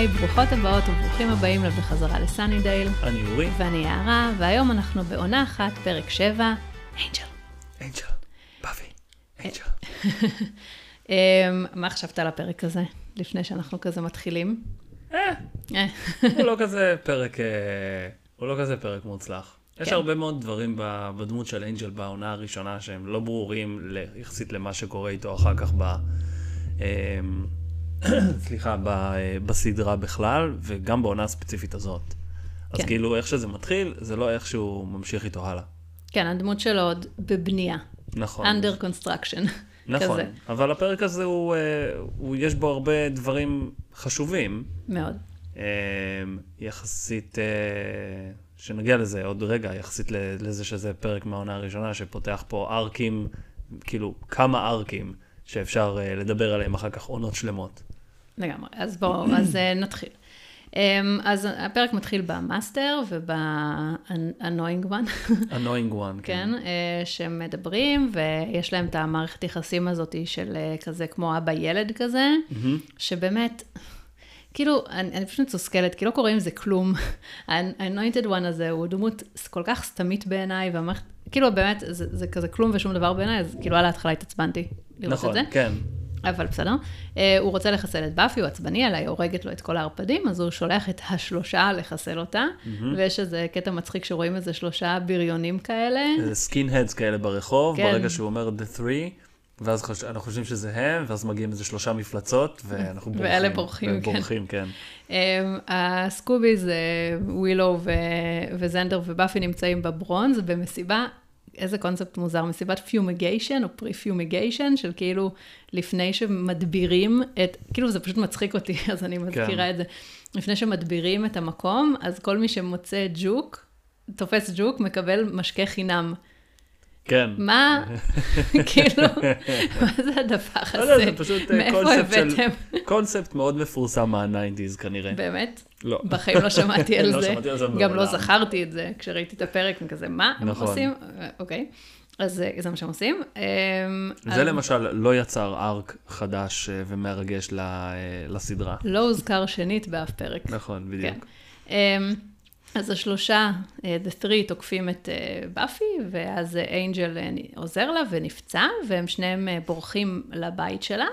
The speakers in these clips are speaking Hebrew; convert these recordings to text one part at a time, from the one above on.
היי, ברוכות הבאות וברוכים הבאים בחזרה לסאנידייל. אני אורי. ואני יערה, והיום אנחנו בעונה אחת, פרק 7, אנג'ל. אנג'ל, באבי, אנג'ל. אמ, מה חשבת על הפרק הזה, לפני שאנחנו כזה מתחילים? אה, אה, הוא לא כזה פרק, אה, הוא לא כזה פרק מוצלח. יש כן. הרבה מאוד דברים בדמות של אנג'ל בעונה הראשונה שהם לא ברורים יחסית למה שקורה איתו אחר כך ב... אה, סליחה, ב- אה, בסדרה בכלל, וגם בעונה הספציפית הזאת. אז כן. כאילו, איך שזה מתחיל, זה לא איך שהוא ממשיך איתו הלאה. כן, הדמות שלו עוד בבנייה. נכון. under construction. נכון, כזה. אבל הפרק הזה הוא, אה, הוא, יש בו הרבה דברים חשובים. מאוד. אמ, יחסית, אה, שנגיע לזה עוד רגע, יחסית לזה שזה פרק מהעונה הראשונה, שפותח פה ארקים, כאילו כמה ארקים שאפשר אה, לדבר עליהם אחר כך עונות שלמות. לגמרי. אז בואו, אז אה, נתחיל. אמ, אז הפרק מתחיל במאסטר וב-annoying one, annoying one, כן, אה, שהם מדברים, ויש להם את המערכת יחסים הזאת של אה, כזה כמו אבא-ילד כזה, מהמם. שבאמת, כאילו, אני, אני פשוט מתוסכלת, כי לא קורה עם זה כלום. ה-anointed one הזה הוא דמות כל כך סתמית בעיניי, והמערכת, כאילו באמת, זה, זה כזה כלום ושום דבר בעיניי, אז כאילו על ההתחלה התעצבנתי לראות נכון, את זה. כן. אבל בסדר. אה, הוא רוצה לחסל את באפי, הוא עצבני עליי, הורגת לו את כל הערפדים, אז הוא שולח את השלושה לחסל אותה, ויש איזה קטע מצחיק שרואים איזה שלושה בריונים כאלה. איזה skinheads כאלה ברחוב, כן. ברגע שהוא אומר the three, ואז חוש... אנחנו חושבים שזה הם, ואז מגיעים איזה שלושה מפלצות, ואנחנו בורחים. ואלה בורחים, כן. ובורחים, כן. אמ, הסקוביז, אה, ווילו ו- וזנדר ובאפי נמצאים בברונז במסיבה, איזה קונספט מוזר, מסיבת fumigation או pre-fumigation, של כאילו לפני שמדבירים את, כאילו זה פשוט מצחיק אותי, אז אני מזכירה את זה. לפני שמדבירים את המקום, אז כל מי שמוצא ג'וק, תופס ג'וק, מקבל משקה חינם. כן. מה, כאילו, מה זה הדבר לא הזה? יודע, זה פשוט אה, קונספט של... הבאתם? קונספט מאוד מפורסם מה-90's כנראה. באמת? לא. בחיים לא שמעתי על לא זה. שמעתי על זה גם לא. זכרתי את זה כשראיתי את הפרק, וכזה, מה הם נכון. עושים? אה, אוקיי. אז אה, זה מה שהם עושים. אמ, זה למשל לא יצר ארק חדש אה, ומרגש אה, לסדרה. לא הוזכר שנית באף פרק. נכון, בדיוק. אז השלושה, אה, The Three, תוקפים את אה, באפי, ואז אנג'ל עוזר לה ונפצע, והם שניהם אה, בורחים לבית שלה,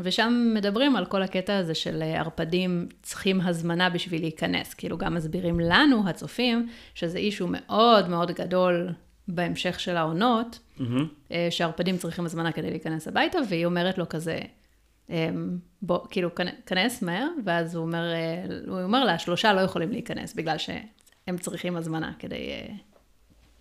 ושם מדברים על כל הקטע הזה של אה, ערפדים צריכים הזמנה בשביל להיכנס. כאילו גם מסבירים לנו, הצופים, שזה אישו מאוד מאוד גדול בהמשך של העונות. אה, שערפדים צריכים הזמנה כדי להיכנס הביתה, והיא אומרת לו כזה, אמ, בוא, כאילו, כנ- כנס מהר, ואז הוא אומר, אה, הוא אומר לה, שלושה לא יכולים להיכנס, בגלל שהם צריכים הזמנה כדי, אה,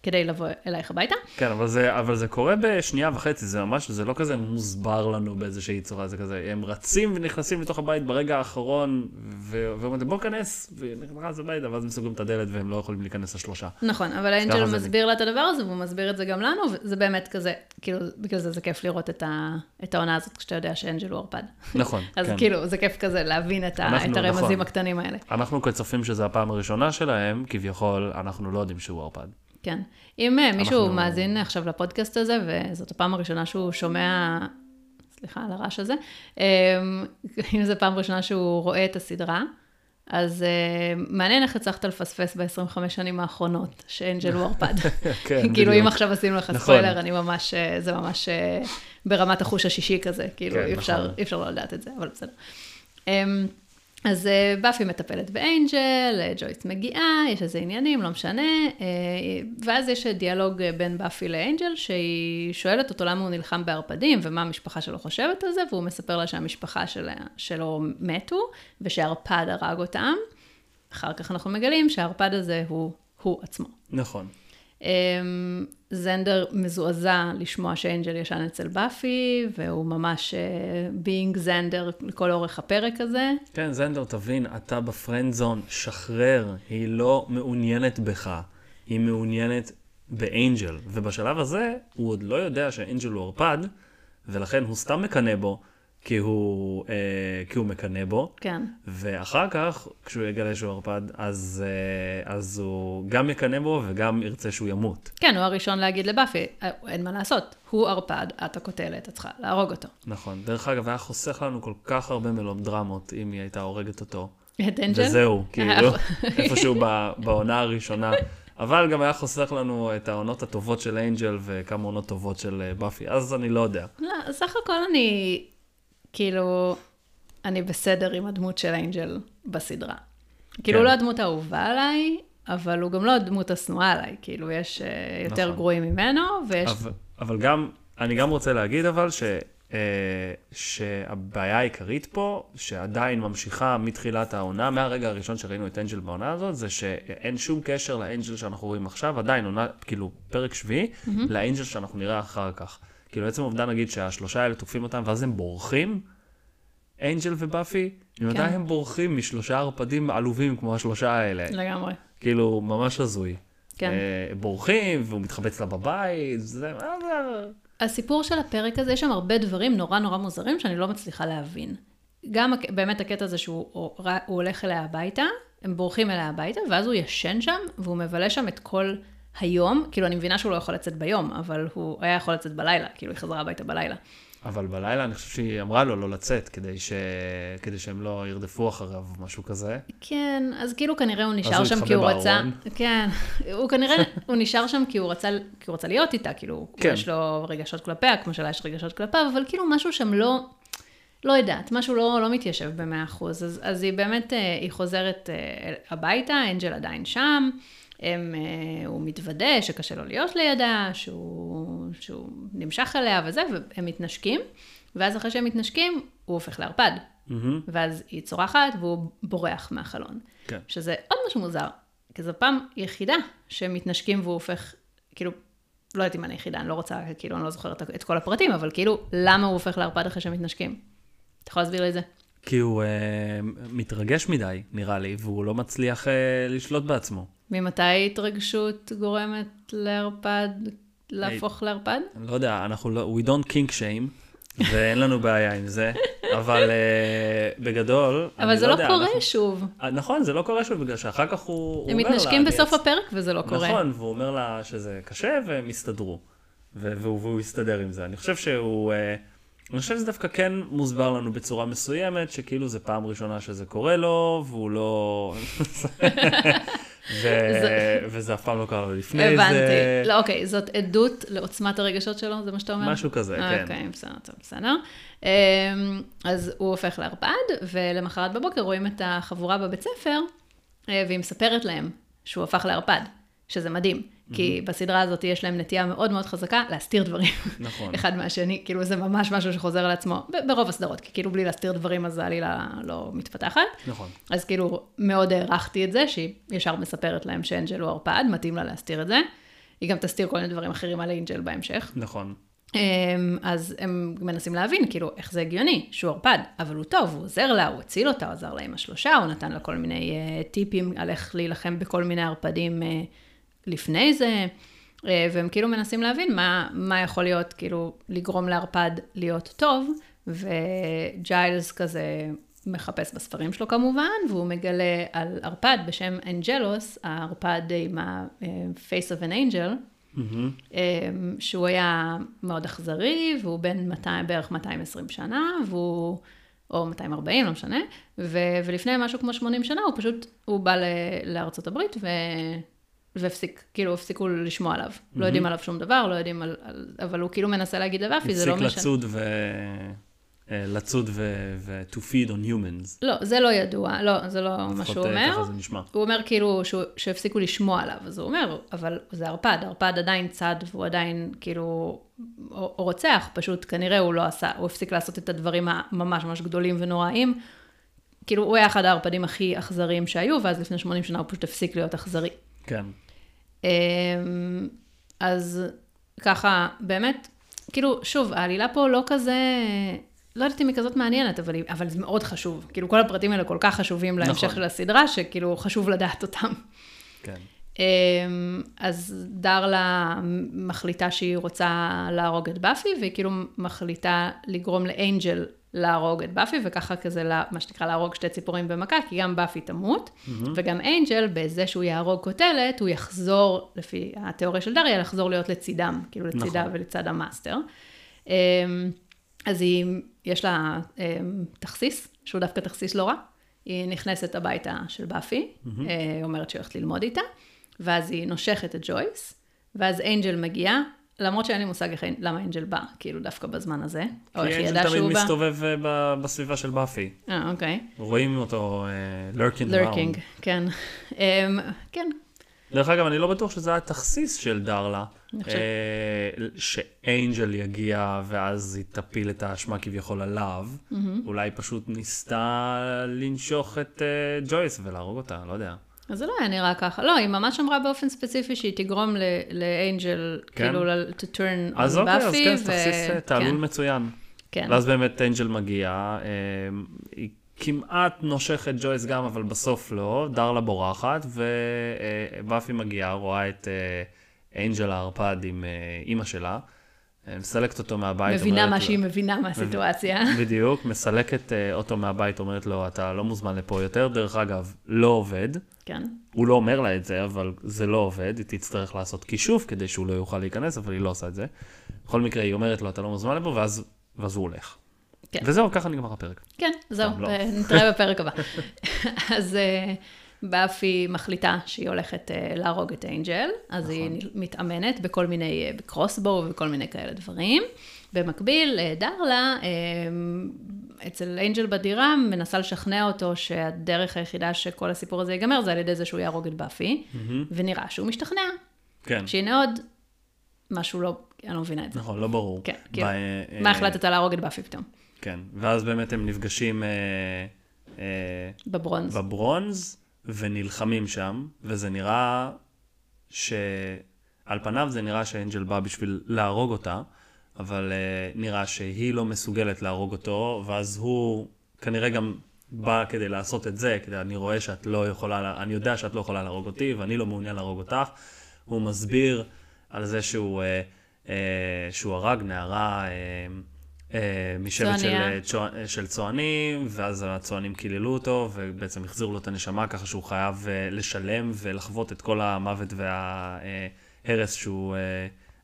כדי לבוא אלייך הביתה. כן, אבל זה, אבל זה קורה בשנייה וחצי, זה ממש, זה לא כזה מוסבר לנו באיזושהי צורה, זה כזה, הם רצים ונכנסים לתוך הבית ברגע האחרון, ואומרים, בוא כנס, ונכנס הביתה, ואז הם סוגרים את הדלת והם לא יכולים להיכנס לשלושה. נכון, אבל האנג'ל מסביר לה את הדבר הזה, והוא מסביר את זה גם לנו, וזה באמת כזה, כאילו, בגלל זה זה כיף לראות את, ה, את העונה הזאת, כשאתה יודע שאנג'ל הוא ערפד. נכון, אז כן. כאילו, זה כיף כזה להבין את, אנחנו- את הרמזים נכון. הקטנים האלה. אנחנו כצופים שזו הפעם הראשונה שלהם, כביכול, אנחנו לא יודעים שהוא ערפד. כן. אם אה, מישהו אנחנו- מאזין עכשיו לפודקאסט הזה, וזאת הפעם הראשונה שהוא שומע, סליחה על הרעש הזה, אה, אם זו פעם ראשונה שהוא רואה את הסדרה, אז אה, מעניין איך הצלחת לפספס ב-25 שנים האחרונות, שאנג'ל הוא ערפד. כן, כאילו, אם. עכשיו עשינו לך נכון. ספוילר, אני ממש, אה, זה ממש ברמת החוש השישי כזה, כאילו, כן, נכון. אי אפשר לא לדעת את זה, אבל בסדר. אז אה, באפי מטפלת באנג'ל, אה, ג'ויס מגיעה, יש איזה עניינים, לא משנה, אה, ואז יש דיאלוג בין באפי לאנג'ל, שהיא שואלת אותו למה הוא נלחם בערפדים, ומה המשפחה שלו חושבת על זה, והוא מספר לה שהמשפחה שלה, שלו מתו, ושהערפד הרג אותם. אחר כך אנחנו מגלים שהערפד הזה הוא, הוא עצמו. נכון. אמ, זנדר מזועזע לשמוע שאנג'ל ישן אצל באפי, והוא ממש being Xander לכל אורך הפרק הזה. כן, זנדר, תבין, אתה ב friend zone, שחרר, היא לא מעוניינת בך, היא מעוניינת באנג'ל. ובשלב הזה, הוא עוד לא יודע שאנג'ל הוא ערפד, ולכן הוא סתם מקנא בו, כי הוא, אה, כי הוא מקנא בו. כן. ואחר כך, כשהוא יגלה שהוא ערפד, אז, אה, אז הוא גם יקנא בו וגם ירצה שהוא ימות. כן, הוא הראשון להגיד לבאפי, "אה, אין מה לעשות, הוא ערפד, את הקוטלת, את צריכה להרוג אותו. נכון. דרך אגב, היה חוסך לנו כל כך הרבה מלודרמות אם היא הייתה הורגת אותו. את אנג'ל? וזהו, כאילו, איפשהו ב- בעונה הראשונה. אבל גם היה חוסך לנו את העונות הטובות של אנג'ל וכמה עונות טובות של אה, באפי, אז אני לא יודע. לא, סך הכל אני, כאילו, אני בסדר עם הדמות של אנג'ל בסדרה. כאילו, כן. לא הדמות האהובה עליי, אבל הוא גם לא הדמות השנואה עליי. כאילו, יש אה, יותר נכון. גרועים ממנו, ויש... אבל, אבל גם, אני גם רוצה להגיד אבל ש, אה, שהבעיה העיקרית פה, שעדיין ממשיכה מתחילת העונה, מהרגע הראשון שראינו את אנג'ל בעונה הזאת, זה שאין שום קשר לאנג'ל שאנחנו רואים עכשיו, עדיין עונה, כאילו, פרק שביעי, mm-hmm. לאנג'ל שאנחנו נראה אחר כך. כאילו, עצם העובדה נגיד שהשלושה האלה תוקפים אותם, ואז הם בורחים, אנג'ל ובאפי, ממתי כן. הם בורחים משלושה ערפדים עלובים כמו השלושה האלה? לגמרי. כאילו, ממש הזוי. כן. אה, בורחים, והוא מתחבץ לה בבית, זה... מה זה... הסיפור של הפרק הזה, יש שם הרבה דברים נורא נורא מוזרים שאני לא מצליחה להבין. גם באמת הקטע הזה שהוא הוא הולך אליה הביתה, הם בורחים אליה הביתה, ואז הוא ישן שם, והוא מבלה שם את כל היום. כאילו, אני מבינה שהוא לא יכול לצאת ביום, אבל הוא היה יכול לצאת בלילה, כאילו, היא חזרה הביתה בלילה. אבל בלילה אני חושב שהיא אמרה לו לא לצאת, כדי, ש... כדי שהם לא ירדפו אחריו, משהו כזה. כן, אז כאילו כנראה הוא הוא נשאר שם התחבא כי הוא רצה... בארון. כן, הוא כנראה, הוא נשאר שם כי הוא רצה, כי הוא רצה להיות איתה, כאילו, כן. יש לו רגשות כלפיה, כמו שלה יש רגשות כלפיו, אבל כאילו משהו שם לא, לא יודעת, משהו לא, לא מתיישב במאה אחוז. אז, אז היא באמת, אה, היא חוזרת אה, הביתה, אנג'ל עדיין שם, הם, אה, הוא מתוודה שקשה לו להיות לידה, שהוא, שהוא נמשך אליה וזה, והם מתנשקים, ואז אחרי שהם מתנשקים, הוא הופך לערפד. מהמם. ואז היא צורחת והוא בורח מהחלון. כן. שזה עוד משהו מוזר, כי זו פעם יחידה שהם מתנשקים והוא הופך, כאילו, לא יודעת אם אני יחידה, אני לא רוצה, כאילו, אני לא זוכרת את כל הפרטים, אבל כאילו, למה הוא הופך לערפד אחרי שהם מתנשקים? אתה יכול להסביר לי את זה? כי הוא אה, מתרגש מדי, נראה לי, והוא לא מצליח אה, לשלוט בעצמו. ממתי התרגשות גורמת לערפד להפוך לערפד? אני לא יודע, אנחנו לא, we don't kink shame, ואין לנו בעיה עם זה, אבל אה, בגדול, אבל אני זה לא לא יודע, קורה אנחנו- שוב. אה, נכון, זה לא קורה שוב, בגלל שאחר כך הוא, הוא הם אומר לה... מתנשקים "אני בסוף הפרק וזה לא קורה. נכון, והוא אומר לה שזה קשה והם יסתדרו. והוא, והוא יסתדר עם זה. אני חושב שהוא... אה, אני חושב שזה דווקא כן מוסבר לנו בצורה מסוימת, שכאילו זה פעם ראשונה שזה קורה לו, והוא לא... ו- וזה אף פעם לא קרה לו לפני זה. הבנתי. לא, אוקיי, זאת עדות לעוצמת הרגשות שלו, זה מה שאתה אומר? משהו כזה, כן. אוקיי, בסדר, טוב, בסדר. אמ, אז הוא הופך לערפד, ולמחרת בבוקר רואים את החבורה בבית ספר, אה, והיא מספרת להם שהוא הפך לערפד, שזה מדהים. כי בסדרה הזאת יש להם נטייה מאוד מאוד חזקה להסתיר דברים. נכון. אחד מהשני, כאילו זה ממש משהו שחוזר על עצמו, ברוב הסדרות, כי כאילו בלי להסתיר דברים אז העלילה לא מתפתחת. נכון. אז כאילו, מאוד הערכתי את זה, שהיא ישר מספרת להם שאנג'ל הוא ערפד, מתאים לה להסתיר את זה. היא גם תסתיר כל מיני דברים אחרים על אנג'ל בהמשך. נכון. אמ, אז הם מנסים להבין, כאילו, איך זה הגיוני, שהוא ערפד, אבל הוא טוב, הוא עוזר לה, הוא הציל אותה, הוא עזר לה עם השלושה, הוא נתן לה כל מיני uh, טיפים על איך להילחם בכל מיני ערפדים uh, לפני זה, uh, והם כאילו מנסים להבין מה, מה יכול להיות, כאילו, לגרום לערפד להיות טוב, וג'יילס כזה מחפש בספרים שלו כמובן, והוא מגלה על ערפד בשם אנג'לוס, הערפד עם ה-face of an angel. אמ, שהוא היה מאוד אכזרי, והוא בן 200, בערך 220 שנה, והוא, או 240, לא משנה, ו, ולפני משהו כמו 80 שנה, הוא פשוט, הוא בא ל, לארצות הברית, ו, והפסיק, כאילו, הפסיקו לשמוע עליו. לא יודעים עליו שום דבר, לא יודעים על, על... אבל הוא כאילו מנסה להגיד לבאפי, זה לא הפסיק משנה. לצוד ו... אה, לצוד ו... ו... to feed on humans. לא, זה לא ידוע, לא, זה לא מה לפחות שהוא אה, אומר. ככה זה נשמע. הוא אומר כאילו שהוא, שהפסיקו לשמוע עליו, אז הוא אומר, אבל זה ערפד, ערפד עדיין צד והוא עדיין כאילו, או רוצח, פשוט כנראה הוא לא עשה, הוא הפסיק לעשות את הדברים הממש ממש גדולים ונוראים. כאילו, הוא היה אחד הערפדים הכי אכזריים שהיו, ואז לפני 80 שנה הוא פשוט הפסיק להיות אכזרי. כן. אמ, אז ככה, באמת, כאילו, שוב, העלילה פה לא כזה, לא יודעת אם היא כזאת מעניינת, אבל, היא, אבל זה מאוד חשוב. כאילו, כל הפרטים האלה כל כך חשובים להמשך נכון. של הסדרה, שכאילו חשוב לדעת אותם. כן. אמ, אז דרלה מחליטה שהיא רוצה להרוג את באפי, והיא כאילו מחליטה לגרום לאנג'ל להרוג את באפי, וככה כזה, לה- מה שנקרא להרוג שתי ציפורים במכה, כי גם באפי תמות, וגם אנג'ל, בזה שהוא יהרוג קוטלת, הוא יחזור, לפי התיאוריה של דרלה, לחזור להיות לצידם, כאילו לצידה נכון. ולצד המאסטר. אמ, אז היא, יש לה אמ, תכסיס, שהוא דווקא תכסיס לא רע. היא נכנסת הביתה של באפי, mm-hmm. אומרת שהיא הולכת ללמוד איתה, ואז היא נושכת את ג'ויס, ואז אנג'ל מגיע, למרות שאין לי מושג איך, למה אנג'ל בא, כאילו דווקא בזמן הזה, או איך היא ידעה שהוא בא. כי אנג'ל תמיד מסתובב אה, בסביבה של באפי. אה, אוקיי. רואים אותו lurking uh, lurking, כן. Um, כן. דרך אגב, אני לא בטוח שזה היה תכסיס של דרלה. אה, שאנג'ל יגיע ואז היא תפיל את האשמה כביכול עליו. אולי פשוט ניסתה לנשוך את אה, ג'ויס ולהרוג אותה, לא יודע. אז זה לא היה נראה ככה. לא, היא ממש אמרה באופן ספציפי שהיא תגרום לאנג'ל, כן? כאילו, to turn on אז אוקיי, אז כן, אז תכסיס אה, תעלול כן. מצוין. כן. ואז באמת אנג'ל מגיע, היא כמעט נושכת ג'ויס גם, אבל בסוף לא, דרלה בורחת, ובאפי מגיעה, רואה את... אנג'ל הערפד עם אה, אימא שלה, אה, מסלקת אותו מהבית. מבינה מה שהיא מבינה מהסיטואציה. בדיוק, מסלקת אה, אותו מהבית, אומרת לו, אתה לא מוזמן לפה יותר. דרך אגב, לא עובד. כן. הוא לא אומר לה את זה, אבל זה לא עובד, היא תצטרך לעשות כישוף כדי שהוא לא יוכל להיכנס, אבל היא לא עושה את זה. בכל מקרה, היא אומרת לו, אתה לא מוזמן לפה, ואז, ואז הוא הולך. כן. וזהו, ככה נגמר הפרק. כן, זהו, לא. נתראה בפרק הבא. אז... באפי מחליטה שהיא הולכת uh, להרוג את אנג'ל, אז נכון. היא מתאמנת בכל מיני, uh, בקרוסבו וכל מיני כאלה דברים. במקביל, uh, דרלה, אצל אנג'ל בדירה, מנסה לשכנע אותו שהדרך היחידה שכל הסיפור הזה ייגמר, זה על ידי זה שהוא יהרוג את באפי, mm-hmm. ונראה שהוא משתכנע. כן. שהנה עוד משהו לא, אני לא מבינה את זה. נכון, לא ברור. כן, כאילו, מה החלטת להרוג את באפי פתאום? כן, ואז באמת הם נפגשים... בברונז. בברונז, ונלחמים שם, וזה נראה שעל פניו זה נראה שאנג'ל בא בשביל להרוג אותה, אבל uh, נראה שהיא לא מסוגלת להרוג אותו, ואז הוא כנראה גם בא כדי לעשות את זה, כדי אני רואה שאת לא יכולה, אני יודע שאת לא יכולה להרוג אותי, ואני לא מעוניין להרוג אותך. הוא מסביר על זה שהוא, uh, uh, שהוא הרג נערה uh, משבט של, אה, של צוענים, ואז הצוענים קיללו אותו, ובעצם החזירו לו את הנשמה ככה שהוא חייב אה, לשלם ולחוות את כל המוות וההרס שהוא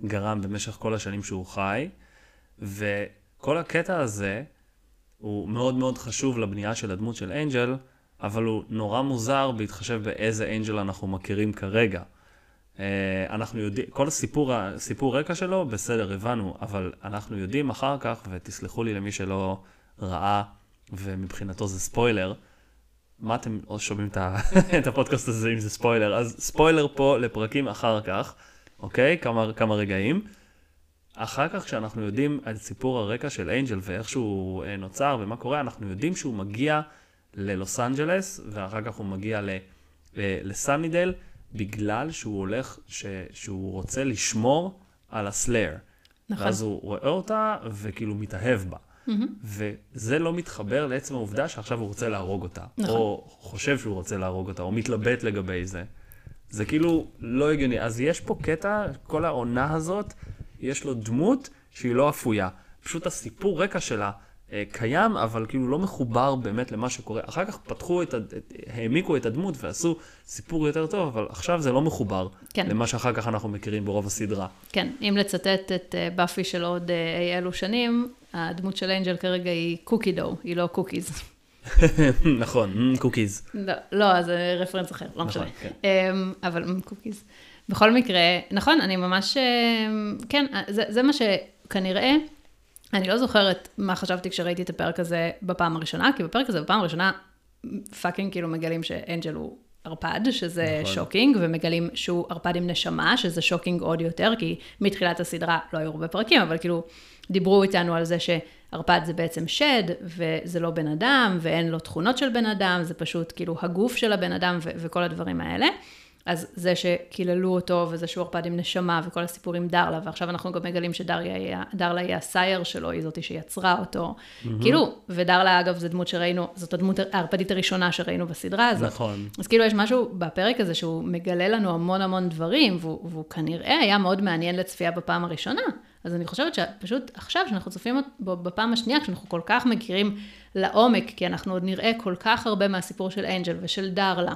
גרם במשך כל השנים שהוא חי. וכל הקטע הזה הוא מאוד מאוד חשוב לבנייה של הדמות של אנג'ל, אבל הוא נורא מוזר בהתחשב באיזה אנג'ל אנחנו מכירים כרגע. אה, אנחנו יודעים, כל הסיפור, הסיפור רקע שלו, בסדר, הבנו, אבל אנחנו יודעים אחר כך, ותסלחו לי למי שלא ראה, ומבחינתו זה ספוילר, מה אתם שומעים את הפודקאסט הזה אם זה ספוילר? אז ספוילר פה לפרקים אחר כך, אוקיי? כמה, כמה רגעים. אחר כך, כשאנחנו יודעים על סיפור הרקע של אנג'ל ואיך שהוא אה, נוצר ומה קורה, אנחנו יודעים שהוא מגיע ללוס אנג'לס, ואחר כך הוא מגיע אה, לסאנידל, בגלל שהוא הולך, ש, שהוא רוצה לשמור על הסלאר. נכון. ואז הוא רואה אותה וכאילו מתאהב בה. Mm-hmm. וזה לא מתחבר לעצם העובדה שעכשיו הוא רוצה להרוג אותה. נכון. או חושב שהוא רוצה להרוג אותה, או מתלבט לגבי זה. זה כאילו לא הגיוני. אז יש פה קטע, כל העונה הזאת, יש לו דמות שהיא לא אפויה. פשוט הסיפור רקע שלה קיים, אבל כאילו לא מחובר באמת למה שקורה. אחר כך פתחו את, את העמיקו את הדמות ועשו סיפור יותר טוב, אבל עכשיו זה לא מחובר כן. למה שאחר כך אנחנו מכירים ברוב הסדרה. כן, אם לצטט את באפי אה, של עוד אה, אי אלו שנים, הדמות של אנג'ל כרגע היא קוקי דו, היא לא קוקיז. נכון, cookies. לא, לא, זה reference אחר, לא משנה. נכון, כן. אמ, אבל cookies. בכל מקרה, נכון, אני ממש, כן, זה, זה מה שכנראה... אני לא זוכרת מה חשבתי כשראיתי את הפרק הזה בפעם הראשונה, כי בפרק הזה בפעם הראשונה fucking כאילו מגלים שאנג'ל הוא ערפד, שזה נכון. shocking, ומגלים שהוא ערפד עם נשמה, שזה shocking עוד יותר, כי מתחילת הסדרה לא היו הרבה פרקים, אבל כאילו דיברו איתנו על זה שערפד זה בעצם שד, וזה לא בן אדם, ואין לו תכונות של בן אדם, זה פשוט כאילו הגוף של הבן אדם ו- וכל הדברים האלה. אז זה שקיללו אותו, וזה שהוא ערפד עם נשמה, וכל הסיפור עם דרלה, ועכשיו אנחנו גם מגלים שדרלה היא הסייר שלו, היא זאתי שיצרה אותו. Mm-hmm. כאילו, ודרלה אגב זו דמות שראינו, זאת הדמות הערפדית הראשונה שראינו בסדרה הזאת. נכון. אז כאילו יש משהו בפרק הזה שהוא מגלה לנו המון המון דברים, והוא, והוא כנראה היה מאוד מעניין לצפייה בפעם הראשונה. אז אני חושבת שפשוט עכשיו, שאנחנו צופים בו בפעם השנייה, כשאנחנו כל כך מכירים לעומק, כי אנחנו עוד נראה כל כך הרבה מהסיפור של אנג'ל ושל דרלה.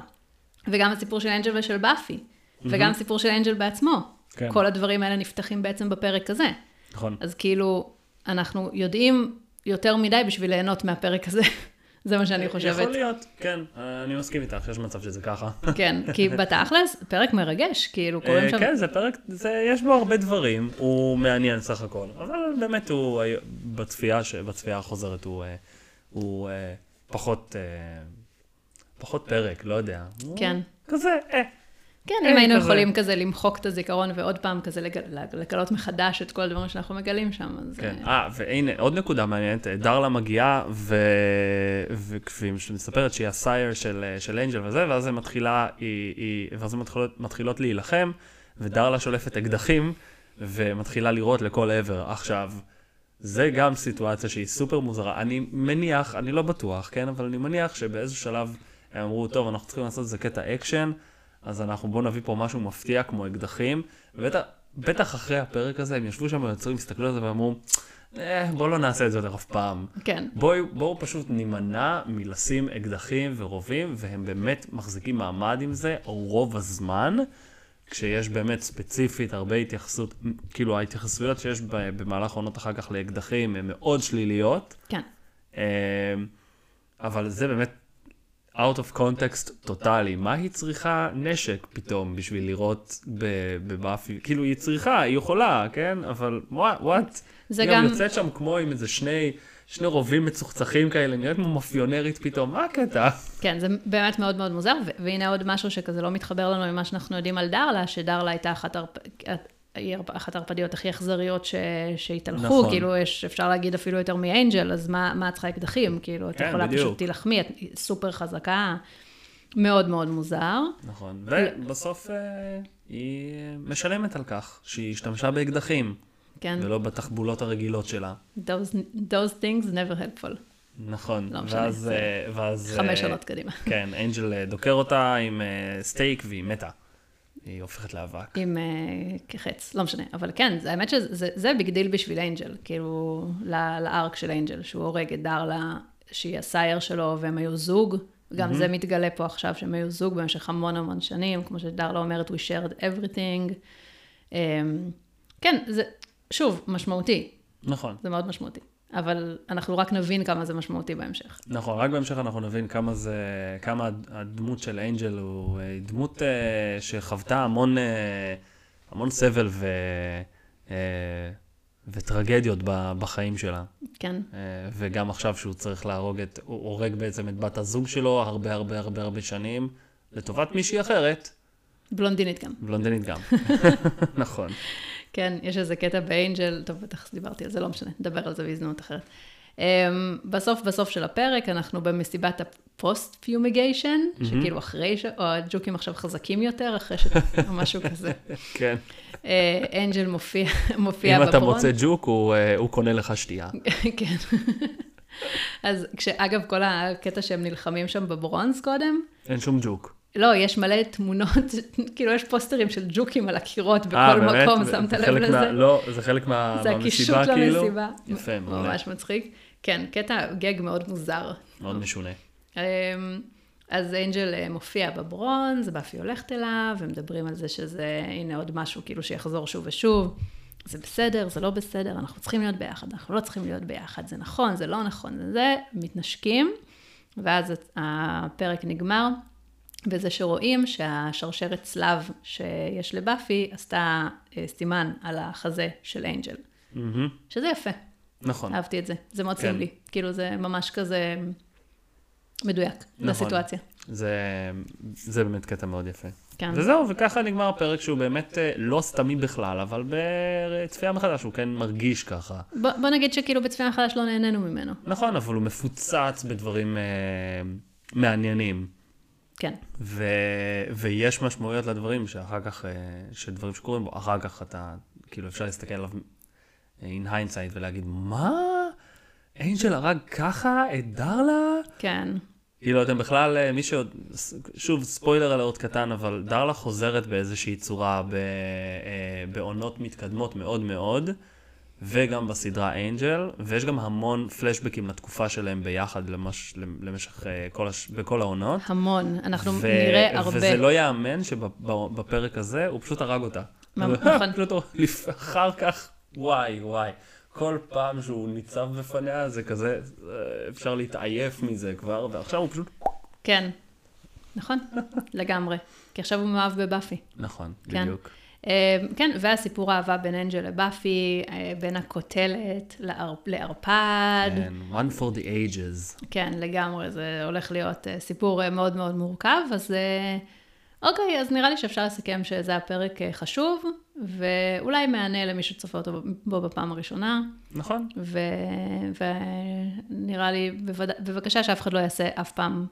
וגם הסיפור של אנג'ל ושל באפי, mm-hmm. וגם הסיפור של אנג'ל בעצמו. כן. כל הדברים האלה נפתחים בעצם בפרק הזה. נכון. אז כאילו, אנחנו יודעים יותר מדי בשביל ליהנות מהפרק הזה. זה מה שאני חושבת. יכול להיות, כן, אני מסכים איתך, יש מצב שזה ככה. כן, כי בתכלס, פרק מרגש, כאילו, קוראים שם... כן, זה פרק, זה, יש בו הרבה דברים, הוא מעניין סך הכל, אבל באמת הוא, בצפייה, בצפייה החוזרת הוא, הוא פחות, פחות פרק, לא יודע. כן. כזה, אה. כן, אם היינו יכולים כזה למחוק את הזיכרון ועוד פעם כזה לגלות מחדש את כל הדברים שאנחנו מגלים שם, אז... כן, אה, והנה, עוד נקודה מעניינת, דרלה מגיעה, וכפי שמספרת שהיא הסייר של אנג'ל וזה, ואז הן מתחילה, ואז הן מתחילות להילחם, ודרלה שולפת אקדחים, ומתחילה לירות לכל עבר. עכשיו, זה גם סיטואציה שהיא סופר מוזרה. אני מניח, אני לא בטוח, כן, אבל אני מניח שבאיזשהו שלב הם אמרו, טוב, אנחנו צריכים לעשות איזה קטע אקשן. אז אנחנו בואו נביא פה משהו מפתיע כמו אקדחים, ובטח אחרי הפרק הזה הם ישבו שם ויוצרים, הסתכלו על זה ואמרו, אה, בואו לא נעשה את זה יותר אף פעם. כן. בואו בוא פשוט נימנע מלשים אקדחים ורובים, והם באמת מחזיקים מעמד עם זה רוב הזמן, כשיש באמת ספציפית הרבה התייחסות, כאילו ההתייחסויות שיש במהלך העונות אחר כך לאקדחים הן מאוד שליליות. כן. אה, אבל זה באמת out of context טוטאלי. מה היא צריכה נשק פתאום בשביל לראות בבאפי? כאילו, היא צריכה, היא יכולה, כן? אבל וואט? זה גם... היא יוצאת שם כמו עם איזה שני... שני רובים מצוחצחים כאלה, נראית כמו מאפיונרית פתאום, מה הקטע? כן, זה באמת מאוד מאוד מוזר, והנה עוד משהו שכזה לא מתחבר לנו ממה שאנחנו יודעים על דרלה, שדרלה הייתה אחת הרפ... היא אחת הערפדיות הכי אכזריות ש... שהתהלכו, נכון. כאילו יש, אפשר להגיד אפילו יותר מאנג'ל, אז מה, מה את צריכה אקדחים? כאילו, כן, את יכולה בדיוק. פשוט תילחמי, את סופר חזקה, מאוד מאוד מוזר. נכון, ובסוף אה, היא משלמת על כך שהיא השתמשה באקדחים, כן. ולא בתחבולות הרגילות שלה. Those, those things never helpful. נכון, לא ואז... זה ואז חמש אה, שנות קדימה. כן, אנג'ל דוקר אותה עם stake והיא מתה. היא הופכת לאבק. עם uh, כחץ, לא משנה. אבל כן, האמת שזה big deal בשביל אנג'ל, כאילו, ל arc של אנג'ל, שהוא הורג את דרלה, שהיא ה sire שלו, והם היו זוג. גם mm-hmm. זה מתגלה פה עכשיו, שהם היו זוג במשך המון המון שנים, כמו שדרלה אומרת, we shared everything. Um, כן, זה, שוב, משמעותי. נכון. זה מאוד משמעותי. אבל אנחנו רק נבין כמה זה משמעותי בהמשך. נכון, רק בהמשך אנחנו נבין כמה זה, כמה הדמות של אנג'ל הוא אה, דמות uh, שחוותה המון, uh, המון סבל ו, uh, וטרגדיות בחיים שלה. כן. Uh, וגם עכשיו שהוא צריך להרוג את, הוא הורג בעצם את בת הזוג שלו הרבה הרבה הרבה הרבה שנים, לטובת מישהי אחרת. בלונדינית גם. בלונדינית גם, נכון. כן, יש איזה קטע באנג'ל, טוב, בטח דיברתי על זה, לא משנה, נדבר על זה בהזדמנות אחרת. Um, בסוף, בסוף של הפרק, אנחנו במסיבת ה post fumigation, mm-hmm. שכאילו אחרי ש... או הג'וקים עכשיו חזקים יותר, אחרי ש... או משהו כזה. כן. אה, אנג'ל מופיע, מופיע בברונז. אם אתה מוצא ג'וק, הוא, uh, הוא קונה לך שתייה. כן. אז כשאגב, כל הקטע שהם נלחמים שם בברונז קודם. אין שום ג'וק. לא, יש מלא תמונות, כאילו יש פוסטרים של ג'וקים על הקירות בכל 아, מקום, שמת לב לזה? מה, לא, זה חלק מה, זה מהמסיבה כאילו? זה הקישוט למסיבה. יפה, מעולה. ממש מצחיק. כן, קטע גג מאוד מוזר. מאוד משונה. אמ, אז אנג'ל אה, מופיע בברונז, באפי הולכת אליו, ומדברים על זה שזה, הנה עוד משהו כאילו שיחזור שוב ושוב. זה בסדר, זה לא בסדר, אנחנו צריכים להיות ביחד, אנחנו לא צריכים להיות ביחד, זה נכון, זה לא נכון, זה, זה, מתנשקים, ואז הפרק נגמר, וזה שרואים שהשרשרת צלב שיש לבאפי עשתה אה, סימן על החזה של אנג'ל. Mm-hmm. שזה יפה. נכון. אהבתי את זה, זה מאוד כן. סמלי. כאילו זה ממש כזה מדויק נכון. לסיטואציה. זה, זה באמת קטע מאוד יפה. כן. וזהו, וככה נגמר הפרק שהוא באמת אה, לא סתמי בכלל, אבל בצפייה מחדש הוא כן מרגיש ככה. בוא, בוא נגיד שכאילו בצפייה מחדש לא נהנינו ממנו. נכון, אבל הוא מפוצץ בדברים אה, מעניינים. כן. ו, ויש משמעויות לדברים שאחר כך, אה, שדברים שקורים בו, אחר כך אתה, כאילו אפשר להסתכל עליו אה, in hindsight ולהגיד, מה? אינג'ל הרג ככה את דרלה? כן. כאילו אתם בכלל, אה, מי שעוד, שוב ספוילר על עוד קטן, אבל דרלה חוזרת באיזושהי צורה בעונות מתקדמות מאוד מאוד. וגם בסדרה אנג'ל, ויש גם המון פלשבקים לתקופה שלהם ביחד למש, למשך אה, כל הש... בכל העונות. המון, אנחנו ו... נראה הרבה. וזה לא ייאמן שבפרק הזה הוא פשוט הרג אותה. נכון. אחר כך, וואי, וואי. כל פעם שהוא ניצב בפניה זה כזה, אה, אפשר להתעייף מזה כבר, ועכשיו הוא פשוט... כן, נכון, לגמרי. כי עכשיו הוא מאוהב בבאפי. נכון, כן. בדיוק. אה, כן, והסיפור האהבה בין אנג'ל לבאפי, אה, בין לער- לערפד. כן, one for the ages. כן, לגמרי, זה הולך להיות אה, סיפור מאוד מאוד מורכב, אז אוקיי, אז נראה לי שאפשר לסכם שזה הפרק חשוב, ואולי מהנה למי שצופה אותו בו בפעם הראשונה, נכון. ו... ונראה לי. בבקשה שאף אחד לא יעשה אף פעם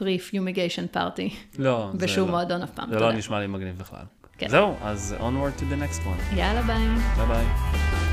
pre-fumigation party לא, בשום לא. מועדון אף פעם. זה. לא נשמע לי מגניב בכלל. כן. זהו, אז onward to the next one. יאללה ביי. ביי ביי.